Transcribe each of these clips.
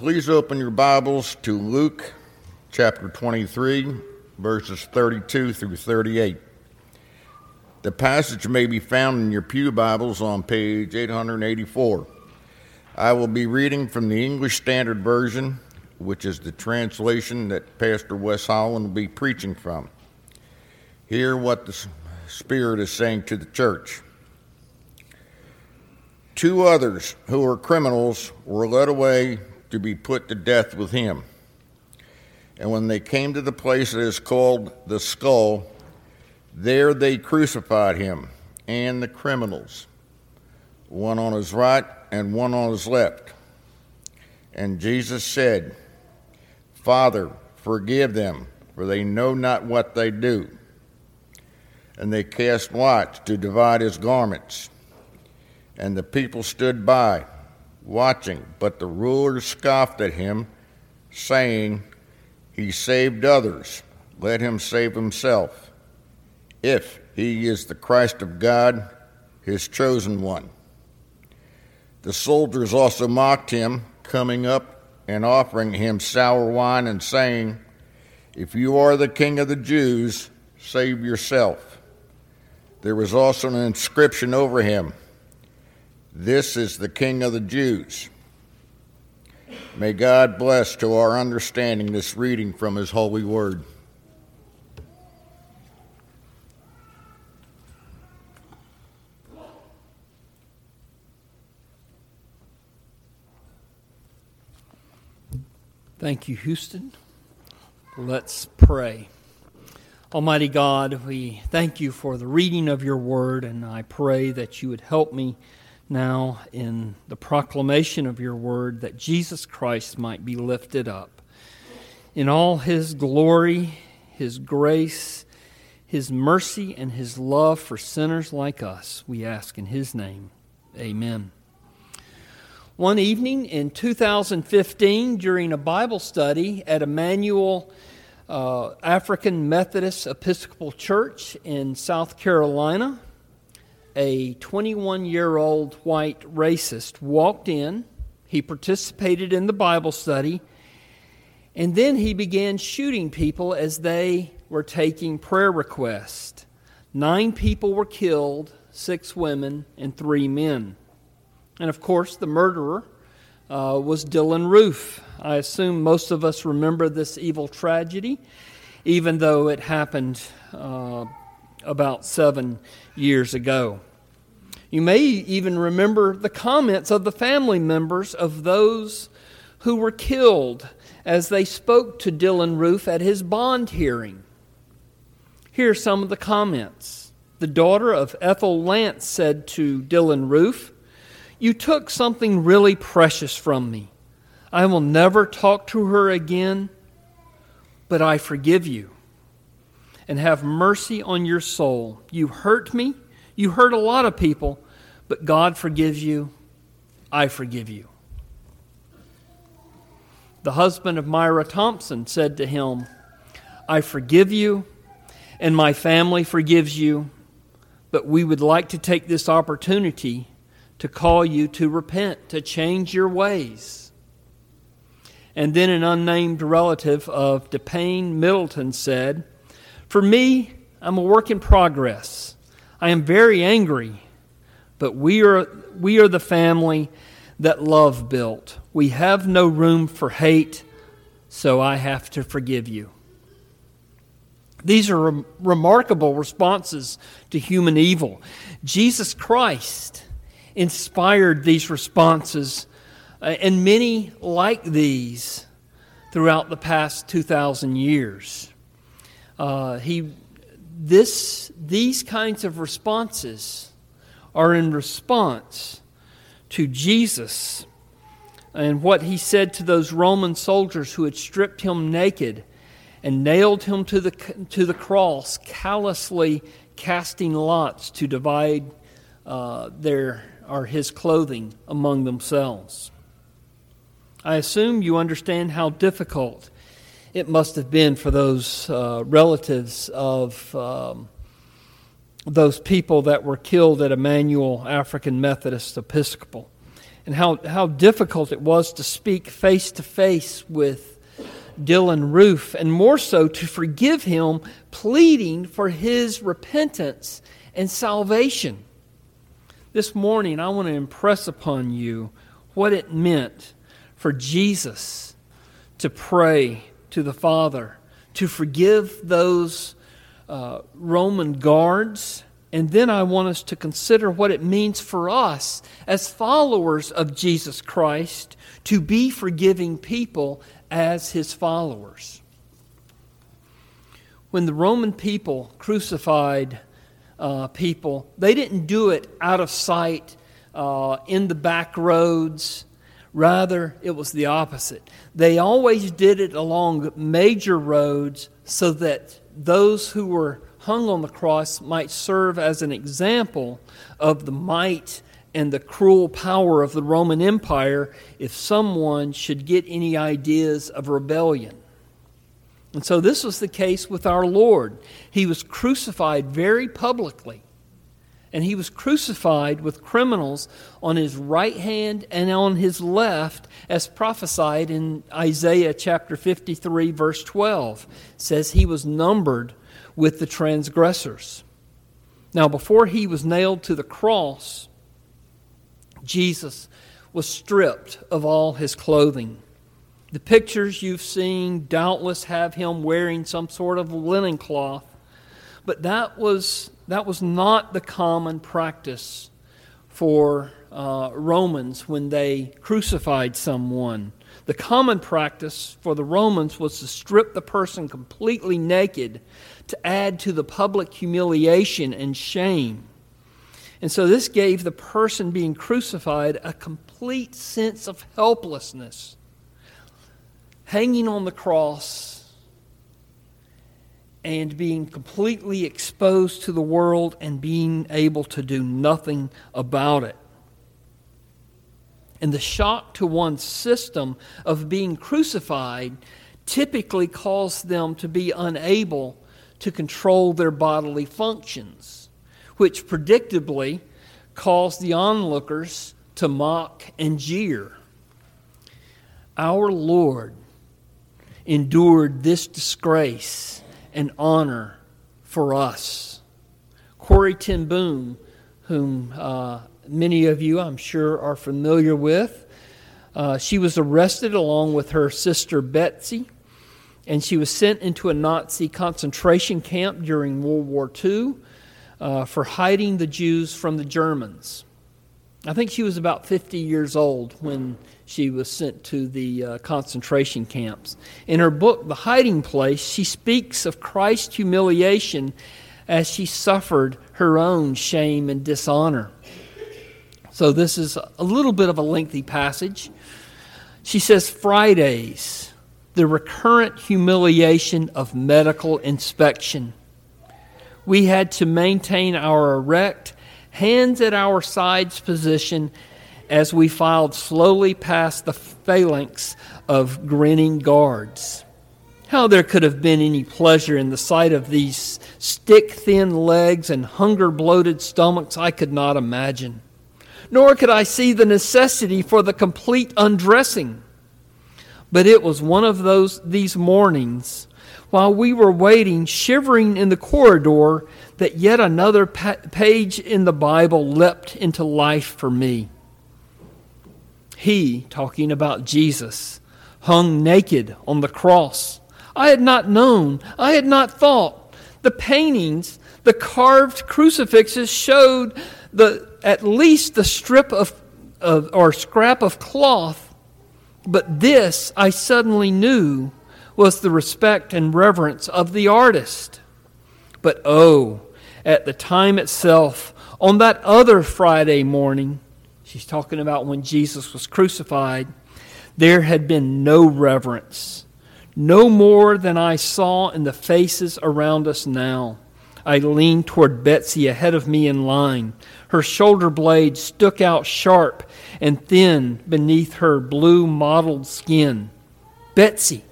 Please open your Bibles to Luke chapter 23, verses 32 through 38. The passage may be found in your Pew Bibles on page 884. I will be reading from the English Standard Version, which is the translation that Pastor Wes Holland will be preaching from. Hear what the Spirit is saying to the church. Two others who were criminals were led away to be put to death with him. And when they came to the place that is called the skull, there they crucified him and the criminals, one on his right and one on his left. And Jesus said, Father, forgive them, for they know not what they do. And they cast lots to divide his garments. And the people stood by watching. But the rulers scoffed at him, saying, He saved others, let him save himself, if he is the Christ of God, his chosen one. The soldiers also mocked him, coming up and offering him sour wine and saying, If you are the king of the Jews, save yourself. There was also an inscription over him this is the King of the Jews. May God bless to our understanding this reading from His holy word. Thank you, Houston. Let's pray. Almighty God, we thank you for the reading of your word, and I pray that you would help me now in the proclamation of your word that Jesus Christ might be lifted up. In all his glory, his grace, his mercy, and his love for sinners like us, we ask in his name. Amen. One evening in 2015, during a Bible study at Emanuel uh, African Methodist Episcopal Church in South Carolina, a 21 year old white racist walked in, he participated in the Bible study, and then he began shooting people as they were taking prayer requests. Nine people were killed, six women, and three men. And of course, the murderer uh, was Dylann Roof. I assume most of us remember this evil tragedy, even though it happened uh, about seven years ago. You may even remember the comments of the family members of those who were killed as they spoke to Dylann Roof at his bond hearing. Here are some of the comments. The daughter of Ethel Lance said to Dylann Roof, You took something really precious from me. I will never talk to her again, but I forgive you and have mercy on your soul. You hurt me you hurt a lot of people, but God forgives you. I forgive you. The husband of Myra Thompson said to him, I forgive you, and my family forgives you, but we would like to take this opportunity to call you to repent, to change your ways. And then an unnamed relative of DePayne Middleton said, For me, I'm a work in progress. I am very angry, but we are, we are the family that love built. We have no room for hate, so I have to forgive you. These are re- remarkable responses to human evil. Jesus Christ inspired these responses, uh, and many like these throughout the past 2,000 years. Uh, he this, these kinds of responses are in response to Jesus and what he said to those Roman soldiers who had stripped him naked and nailed him to the, to the cross, callously casting lots to divide uh, their, or his clothing among themselves. I assume you understand how difficult it must have been for those uh, relatives of um, those people that were killed at Emanuel African Methodist Episcopal. and how, how difficult it was to speak face to face with Dylann Roof, and more so to forgive him, pleading for his repentance and salvation. This morning, I want to impress upon you what it meant for Jesus to pray to the Father, to forgive those uh, Roman guards. And then I want us to consider what it means for us as followers of Jesus Christ to be forgiving people as his followers. When the Roman people crucified uh, people, they didn't do it out of sight uh, in the back roads. Rather, it was the opposite. They always did it along major roads so that those who were hung on the cross might serve as an example of the might and the cruel power of the Roman Empire if someone should get any ideas of rebellion. And so this was the case with our Lord. He was crucified very publicly. And he was crucified with criminals on his right hand and on his left, as prophesied in Isaiah chapter 53, verse 12. It says he was numbered with the transgressors. Now, before he was nailed to the cross, Jesus was stripped of all his clothing. The pictures you've seen doubtless have him wearing some sort of linen cloth, but that was, that was not the common practice for uh, Romans when they crucified someone. The common practice for the Romans was to strip the person completely naked to add to the public humiliation and shame. And so this gave the person being crucified a complete sense of helplessness. Hanging on the cross and being completely exposed to the world and being able to do nothing about it. And the shock to one's system of being crucified typically caused them to be unable to control their bodily functions which predictably caused the onlookers to mock and jeer. Our Lord endured this disgrace and honor for us. Corrie ten Boom, whom uh, many of you, I'm sure, are familiar with, uh, she was arrested along with her sister Betsie, and she was sent into a Nazi concentration camp during World War II uh, for hiding the Jews from the Germans. I think she was about 50 years old when she was sent to the uh, concentration camps. In her book, The Hiding Place, she speaks of Christ's humiliation as she suffered her own shame and dishonor. So, this is a little bit of a lengthy passage. She says, Fridays, the recurrent humiliation of medical inspection we had to maintain our erect, hands at our sides position as we filed slowly past the phalanx of grinning guards. How there could have been any pleasure in the sight of these stick thin legs and hunger bloated stomachs, I could not imagine. Nor could I see the necessity for the complete undressing. But it was one of those these mornings while we were waiting, shivering in the corridor, that yet another pa- page in the Bible leapt into life for me. He, talking about Jesus, hung naked on the cross. I had not known, I had not thought. The paintings, the carved crucifixes showed the, at least the strip of, of or scrap of cloth, but this I suddenly knew was the respect and reverence of the artist. But oh, at the time itself, on that other Friday morning, she's talking about when Jesus was crucified, there had been no reverence, no more than I saw in the faces around us now. I leaned toward Betsie ahead of me in line. Her shoulder blade stuck out sharp and thin beneath her blue mottled skin. Betsie,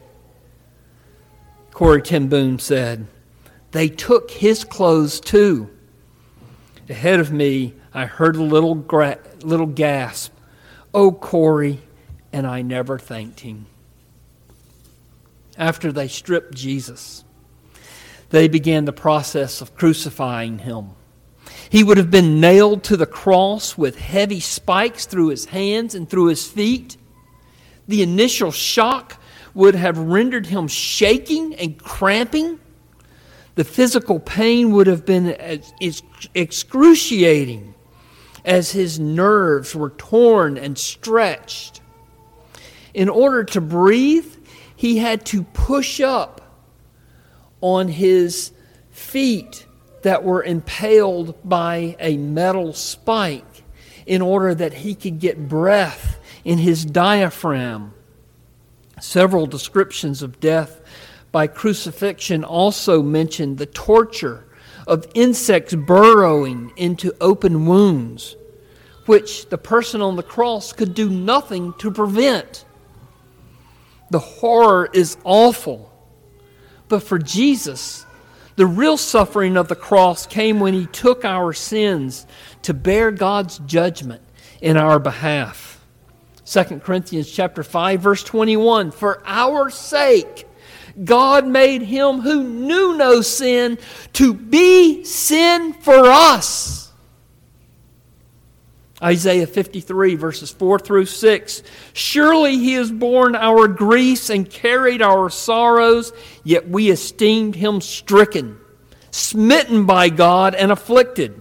Corrie ten Boom said. They took his clothes too. Ahead of me, I heard a little, gra- little gasp. Oh, Corrie, and I never thanked him. After they stripped Jesus, they began the process of crucifying him. He would have been nailed to the cross with heavy spikes through his hands and through his feet. The initial shock would have rendered him shaking and cramping. The physical pain would have been excruciating as his nerves were torn and stretched. In order to breathe, he had to push up on his feet that were impaled by a metal spike in order that he could get breath in his diaphragm. Several descriptions of death by crucifixion also mention the torture of insects burrowing into open wounds, which the person on the cross could do nothing to prevent. The horror is awful. But for Jesus, the real suffering of the cross came when he took our sins to bear God's judgment in our behalf. 2 Corinthians chapter 5 verse 21 for our sake God made him who knew no sin to be sin for us Isaiah 53, verses 4 through 6. Surely he has borne our griefs and carried our sorrows, yet we esteemed him stricken, smitten by God, and afflicted.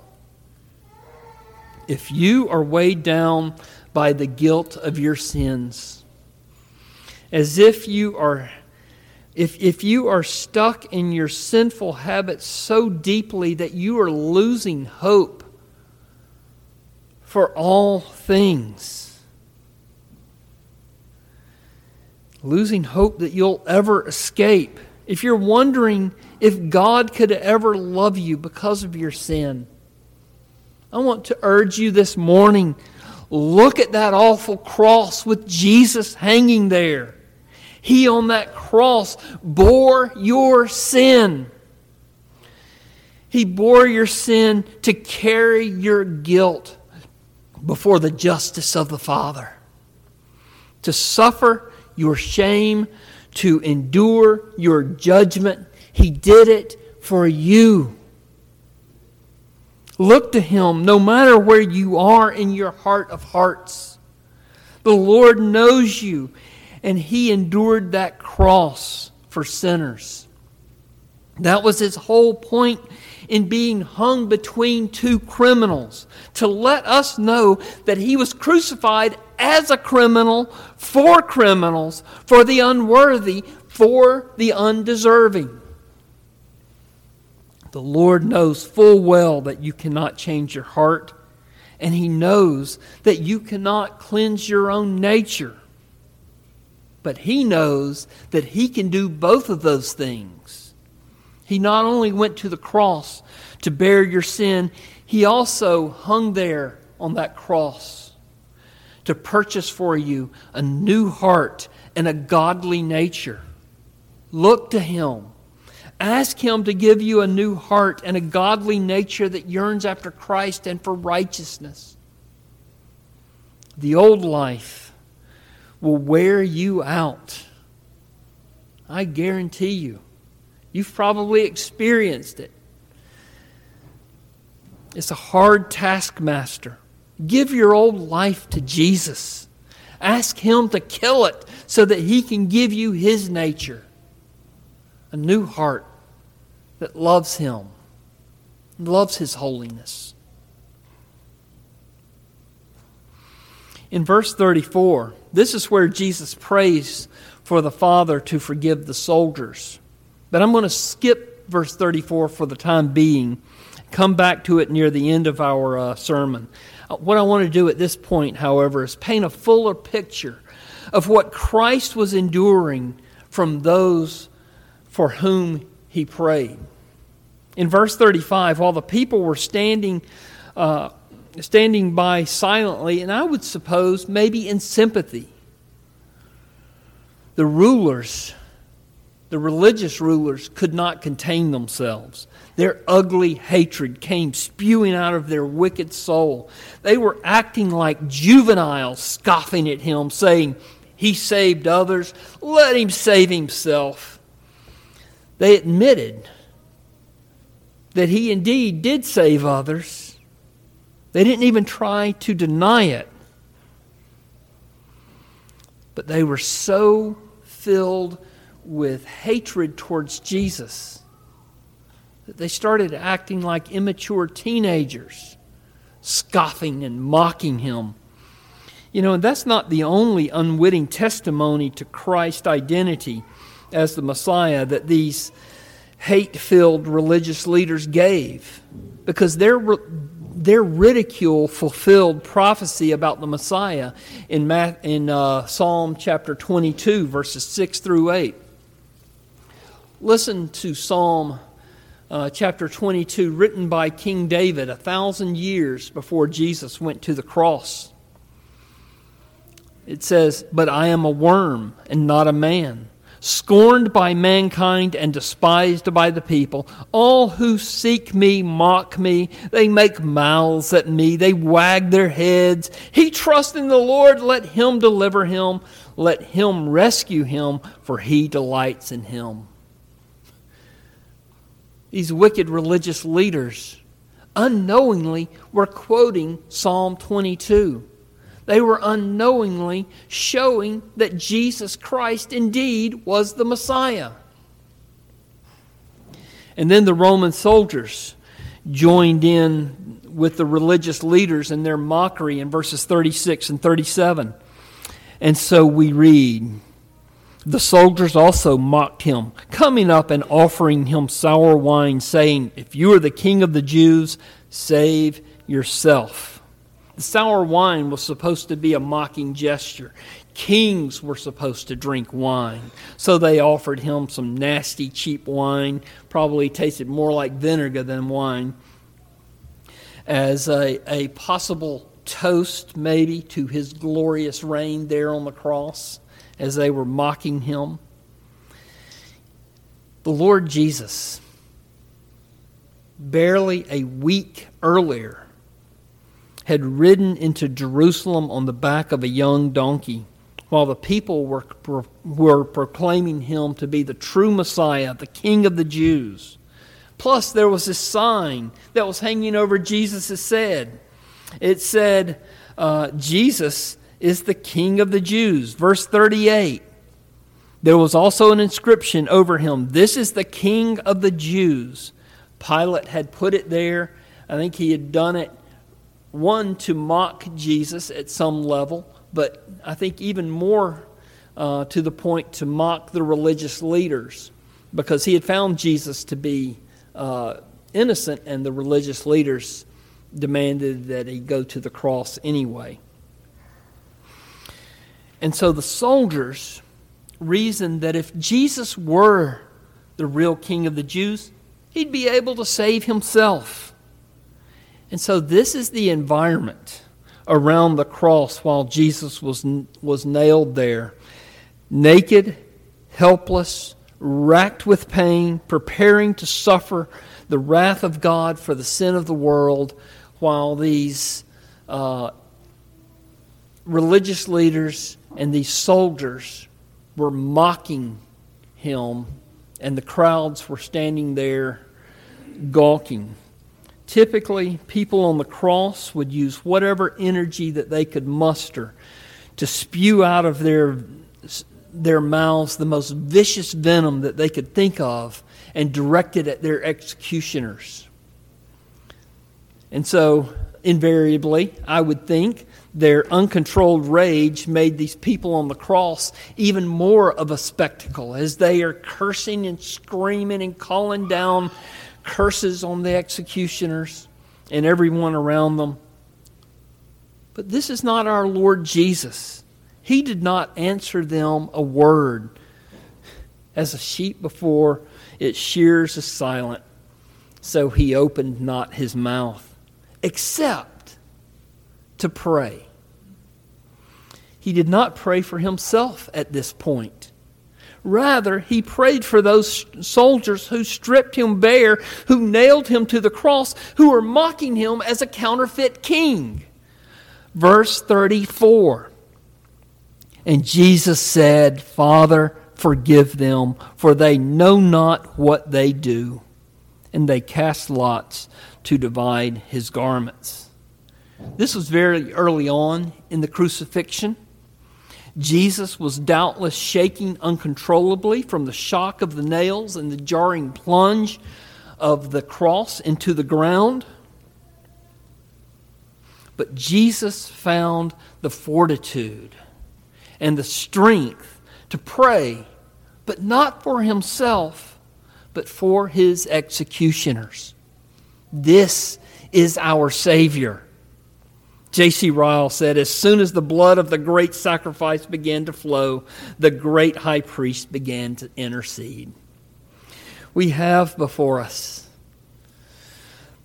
If you are weighed down by the guilt of your sins, as if you are if, if you are stuck in your sinful habits so deeply that you are losing hope for all things. Losing hope that you'll ever escape. If you're wondering if God could ever love you because of your sin, I want to urge you this morning look at that awful cross with Jesus hanging there. He on that cross bore your sin. He bore your sin to carry your guilt before the justice of the Father. To suffer your shame, to endure your judgment. He did it for you. Look to Him no matter where you are in your heart of hearts. The Lord knows you, and He endured that cross for sinners. That was His whole point in being hung between two criminals to let us know that he was crucified as a criminal for criminals, for the unworthy, for the undeserving. The Lord knows full well that you cannot change your heart, and He knows that you cannot cleanse your own nature. But He knows that He can do both of those things. He not only went to the cross to bear your sin, he also hung there on that cross to purchase for you a new heart and a godly nature. Look to him. Ask him to give you a new heart and a godly nature that yearns after Christ and for righteousness. The old life will wear you out. I guarantee you. You've probably experienced it. It's a hard taskmaster. Give your old life to Jesus. Ask Him to kill it so that He can give you His nature a new heart that loves Him, loves His holiness. In verse 34, this is where Jesus prays for the Father to forgive the soldiers. But I'm going to skip verse 34 for the time being, come back to it near the end of our uh, sermon. Uh, what I want to do at this point, however, is paint a fuller picture of what Christ was enduring from those for whom he prayed. In verse 35, while the people were standing, uh, standing by silently, and I would suppose maybe in sympathy, the rulers, the religious rulers, could not contain themselves. Their ugly hatred came spewing out of their wicked soul. They were acting like juveniles, scoffing at him, saying, He saved others, let him save himself. They admitted that he indeed did save others. They didn't even try to deny it. But they were so filled with hatred towards Jesus that they started acting like immature teenagers, scoffing and mocking him. You know, and that's not the only unwitting testimony to Christ's identity as the Messiah that these hate filled religious leaders gave, because their, their ridicule fulfilled prophecy about the Messiah in, Math, in uh, Psalm chapter 22, verses 6 through 8. Listen to Psalm uh, chapter 22, written by King David a thousand years before Jesus went to the cross. It says, But I am a worm and not a man, scorned by mankind and despised by the people. All who seek me mock me. They make mouths at me. They wag their heads. He trusts in the Lord. Let him deliver him. Let him rescue him, for he delights in him these wicked religious leaders unknowingly were quoting Psalm 22. They were unknowingly showing that Jesus Christ indeed was the Messiah. And then the Roman soldiers joined in with the religious leaders in their mockery in verses 36 and 37. And so we read the soldiers also mocked him, coming up and offering him sour wine, saying, If you are the king of the Jews, save yourself. Sour wine was supposed to be a mocking gesture. Kings were supposed to drink wine. So they offered him some nasty, cheap wine, probably tasted more like vinegar than wine, as a, a possible toast, maybe, to his glorious reign there on the cross as they were mocking him. The Lord Jesus, barely a week earlier, had ridden into Jerusalem on the back of a young donkey while the people were, were proclaiming him to be the true Messiah, the King of the Jews. Plus, there was a sign that was hanging over Jesus' head. It said, uh, Jesus is the King of the Jews. Verse 38. There was also an inscription over him This is the King of the Jews. Pilate had put it there. I think he had done it, one, to mock Jesus at some level, but I think even more uh, to the point to mock the religious leaders because he had found Jesus to be uh, innocent and the religious leaders demanded that he go to the cross anyway. And so the soldiers reasoned that if Jesus were the real king of the Jews, he'd be able to save himself. And so this is the environment around the cross while Jesus was, was nailed there. Naked, helpless, racked with pain, preparing to suffer the wrath of God for the sin of the world, while these uh, religious leaders and these soldiers were mocking him, and the crowds were standing there gawking. Typically, people on the cross would use whatever energy that they could muster to spew out of their, their mouths the most vicious venom that they could think of and direct it at their executioners. And so, invariably, I would think their uncontrolled rage made these people on the cross even more of a spectacle as they are cursing and screaming and calling down curses on the executioners and everyone around them. But this is not our Lord Jesus. He did not answer them a word. As a sheep before its shears is silent, so he opened not his mouth, except to pray. He did not pray for himself at this point. Rather, he prayed for those soldiers who stripped him bare, who nailed him to the cross, who were mocking him as a counterfeit king. Verse 34 And Jesus said, Father, forgive them, for they know not what they do. And they cast lots to divide his garments. This was very early on in the crucifixion. Jesus was doubtless shaking uncontrollably from the shock of the nails and the jarring plunge of the cross into the ground. But Jesus found the fortitude and the strength to pray, but not for himself, but for his executioners. This is our Savior. J.C. Ryle said, As soon as the blood of the great sacrifice began to flow, the great high priest began to intercede. We have before us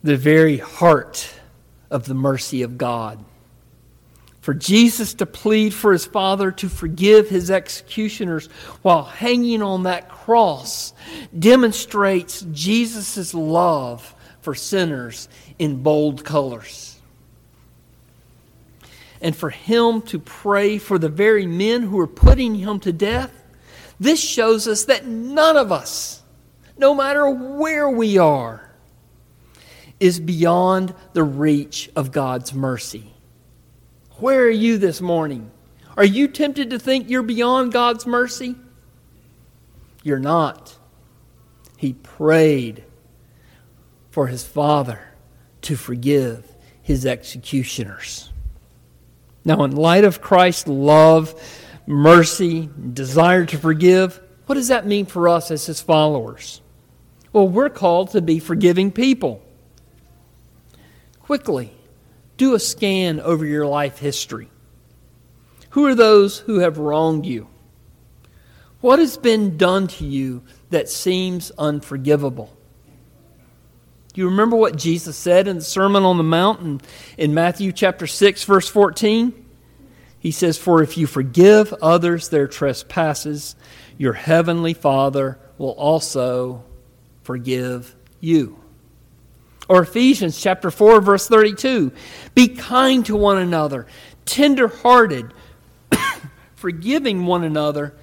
the very heart of the mercy of God. For Jesus to plead for his Father to forgive his executioners while hanging on that cross demonstrates Jesus' love for sinners in bold colors and for him to pray for the very men who are putting him to death, this shows us that none of us, no matter where we are, is beyond the reach of God's mercy. Where are you this morning? Are you tempted to think you're beyond God's mercy? You're not. He prayed for his Father to forgive his executioners. Now, in light of Christ's love, mercy, desire to forgive, what does that mean for us as his followers? Well, we're called to be forgiving people. Quickly, do a scan over your life history. Who are those who have wronged you? What has been done to you that seems unforgivable? Do you remember what Jesus said in the Sermon on the Mount in, in Matthew chapter 6, verse 14? He says, For if you forgive others their trespasses, your heavenly Father will also forgive you. Or Ephesians chapter 4, verse 32 Be kind to one another, tender hearted, forgiving one another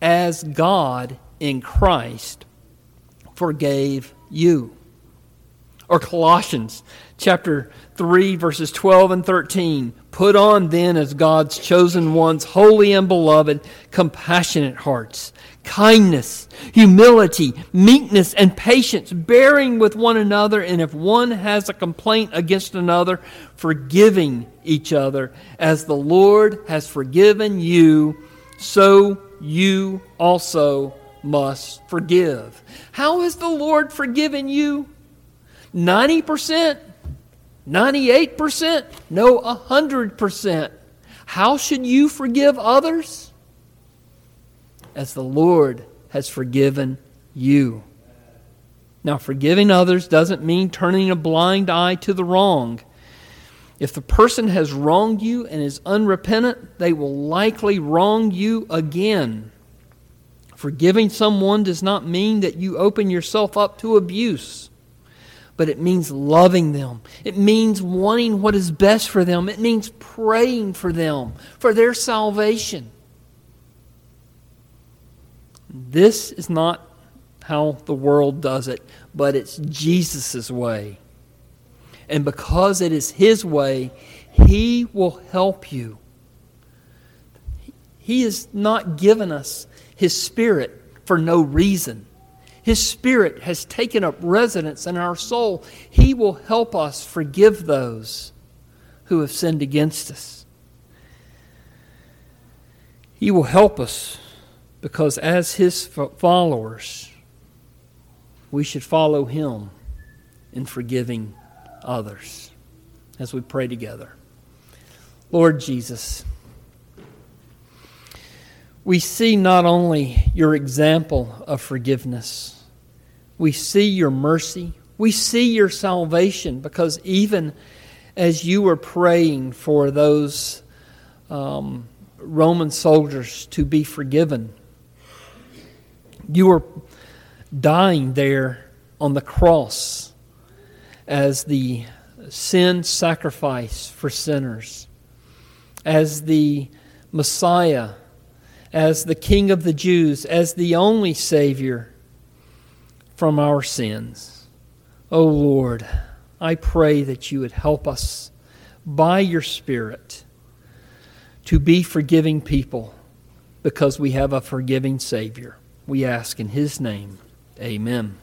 as God in Christ forgave you or Colossians chapter 3 verses 12 and 13 put on then as God's chosen ones holy and beloved compassionate hearts kindness humility meekness and patience bearing with one another. And if one has a complaint against another forgiving each other. As the Lord has forgiven you so you also must forgive. How has the Lord forgiven you 90%, 98%, no, 100%. How should you forgive others? As the Lord has forgiven you. Now, forgiving others doesn't mean turning a blind eye to the wrong. If the person has wronged you and is unrepentant, they will likely wrong you again. Forgiving someone does not mean that you open yourself up to abuse but it means loving them. It means wanting what is best for them. It means praying for them, for their salvation. This is not how the world does it, but it's Jesus' way. And because it is His way, He will help you. He has not given us His Spirit for no reason. His Spirit has taken up residence in our soul. He will help us forgive those who have sinned against us. He will help us because, as His followers, we should follow Him in forgiving others as we pray together. Lord Jesus, we see not only your example of forgiveness, we see your mercy, we see your salvation, because even as you were praying for those um, Roman soldiers to be forgiven, you were dying there on the cross as the sin sacrifice for sinners, as the Messiah as the King of the Jews, as the only Savior from our sins. O oh Lord, I pray that you would help us by your Spirit to be forgiving people because we have a forgiving Savior. We ask in His name. Amen.